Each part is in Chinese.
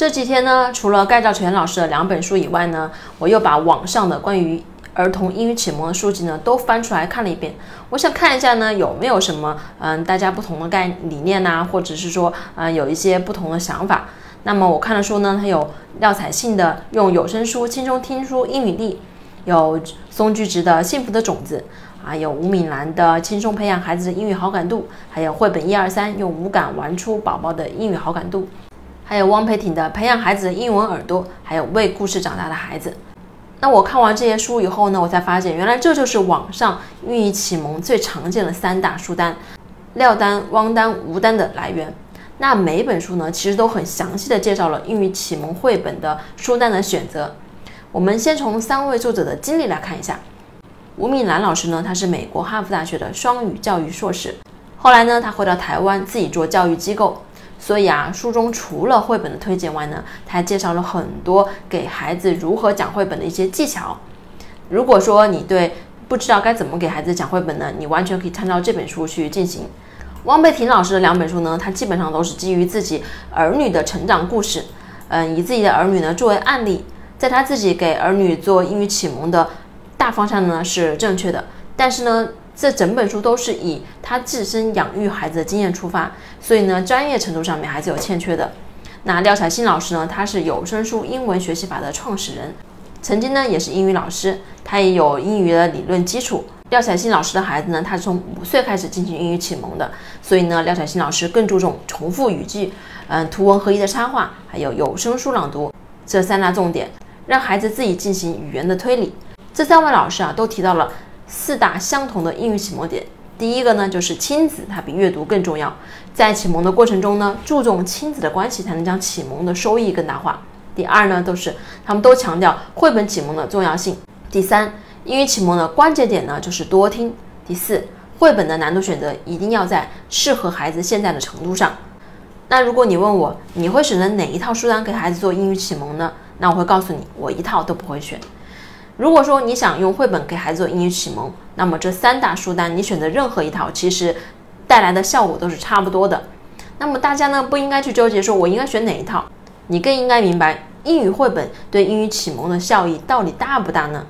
这几天呢，除了盖兆全老师的两本书以外呢，我又把网上的关于儿童英语启蒙的书籍呢都翻出来看了一遍。我想看一下呢有没有什么嗯大家不同的概理念呐、或者是说嗯有一些不同的想法。那么我看的书呢，它有廖彩信的《用有声书轻松听书英语力》，有松居直的《幸福的种子》，啊，有吴敏兰的《轻松培养孩子的英语好感度》，还有绘本一二三，用五感玩出宝宝的英语好感度。还有汪培挺的《培养孩子的英文耳朵》，还有《为故事长大的孩子》。那我看完这些书以后呢，我才发现，原来这就是网上英语启蒙最常见的三大书单，廖丹、汪丹、吴丹的来源。那每本书呢，其实都很详细的介绍了英语启蒙绘本的书单的选择。我们先从三位作者的经历来看一下。吴敏兰老师呢，他是美国哈佛大学的双语教育硕士，后来呢，他回到台湾自己做教育机构。所以啊，书中除了绘本的推荐外呢，他还介绍了很多给孩子如何讲绘本的一些技巧。如果说你对不知道该怎么给孩子讲绘本呢，你完全可以参照这本书去进行。汪贝婷老师的两本书呢，他基本上都是基于自己儿女的成长故事，嗯，以自己的儿女呢作为案例，在他自己给儿女做英语启蒙的大方向呢是正确的，但是呢。这整本书都是以他自身养育孩子的经验出发，所以呢，专业程度上面还是有欠缺的。那廖彩欣老师呢，他是有声书英文学习法的创始人，曾经呢也是英语老师，他也有英语的理论基础。廖彩欣老师的孩子呢，他是从五岁开始进行英语启蒙的，所以呢，廖彩欣老师更注重重复语句，嗯，图文合一的插画，还有有声书朗读这三大重点，让孩子自己进行语言的推理。这三位老师啊，都提到了。四大相同的英语启蒙点，第一个呢就是亲子，它比阅读更重要。在启蒙的过程中呢，注重亲子的关系，才能将启蒙的收益更大化。第二呢，都是他们都强调绘本启蒙的重要性。第三，英语启蒙的关键点呢就是多听。第四，绘本的难度选择一定要在适合孩子现在的程度上。那如果你问我，你会选择哪一套书单给孩子做英语启蒙呢？那我会告诉你，我一套都不会选。如果说你想用绘本给孩子做英语启蒙，那么这三大书单你选择任何一套，其实带来的效果都是差不多的。那么大家呢不应该去纠结说我应该选哪一套，你更应该明白英语绘本对英语启蒙的效益到底大不大呢？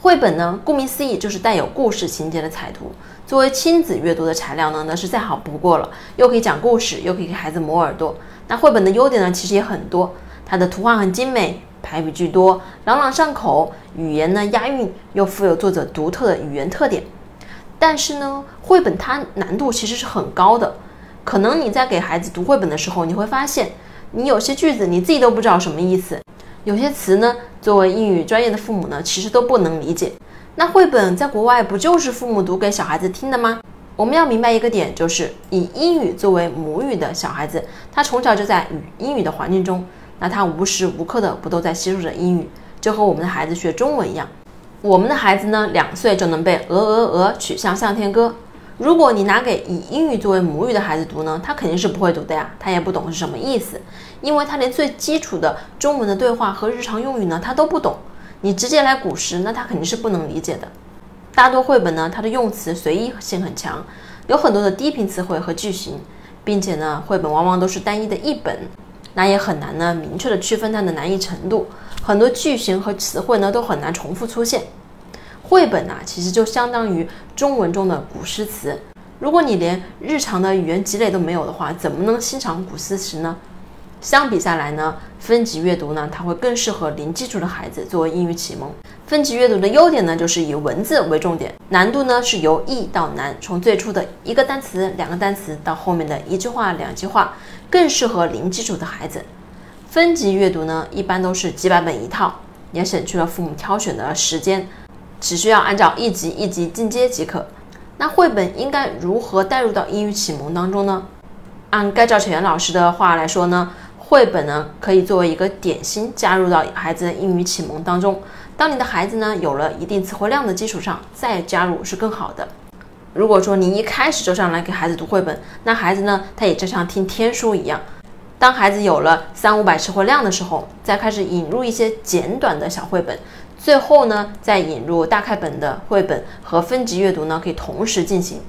绘本呢，顾名思义就是带有故事情节的彩图，作为亲子阅读的材料呢，那是再好不过了，又可以讲故事，又可以给孩子磨耳朵。那绘本的优点呢，其实也很多，它的图画很精美。排比句多，朗朗上口，语言呢押韵，又富有作者独特的语言特点。但是呢，绘本它难度其实是很高的。可能你在给孩子读绘本的时候，你会发现，你有些句子你自己都不知道什么意思，有些词呢，作为英语专业的父母呢，其实都不能理解。那绘本在国外不就是父母读给小孩子听的吗？我们要明白一个点，就是以英语作为母语的小孩子，他从小就在语英语的环境中。那他无时无刻的不都在吸收着英语，就和我们的孩子学中文一样。我们的孩子呢，两岁就能背鹅鹅鹅，曲项向天歌。如果你拿给以英语作为母语的孩子读呢，他肯定是不会读的呀，他也不懂是什么意思，因为他连最基础的中文的对话和日常用语呢，他都不懂。你直接来古诗，那他肯定是不能理解的。大多绘本呢，它的用词随意性很强，有很多的低频词汇和句型，并且呢，绘本往往都是单一的译本。那也很难呢，明确的区分它的难易程度。很多句型和词汇呢，都很难重复出现。绘本啊，其实就相当于中文中的古诗词。如果你连日常的语言积累都没有的话，怎么能欣赏古诗词呢？相比下来呢，分级阅读呢，它会更适合零基础的孩子作为英语启蒙。分级阅读的优点呢，就是以文字为重点，难度呢是由易到难，从最初的一个单词、两个单词到后面的一句话、两句话。更适合零基础的孩子。分级阅读呢，一般都是几百本一套，也省去了父母挑选的时间，只需要按照一级一级进阶即可。那绘本应该如何带入到英语启蒙当中呢？按盖兆全老师的话来说呢，绘本呢可以作为一个点心加入到孩子的英语启蒙当中。当你的孩子呢有了一定词汇量的基础上，再加入是更好的。如果说你一开始就上来给孩子读绘本，那孩子呢，他也就像听天书一样。当孩子有了三五百词汇量的时候，再开始引入一些简短的小绘本，最后呢，再引入大开本的绘本和分级阅读呢，可以同时进行。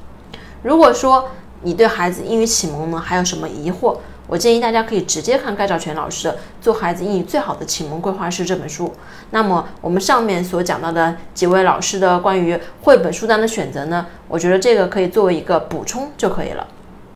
如果说你对孩子英语启蒙呢还有什么疑惑，我建议大家可以直接看盖兆全老师《做孩子英语最好的启蒙规划师》这本书。那么我们上面所讲到的几位老师的关于绘本书单的选择呢，我觉得这个可以作为一个补充就可以了。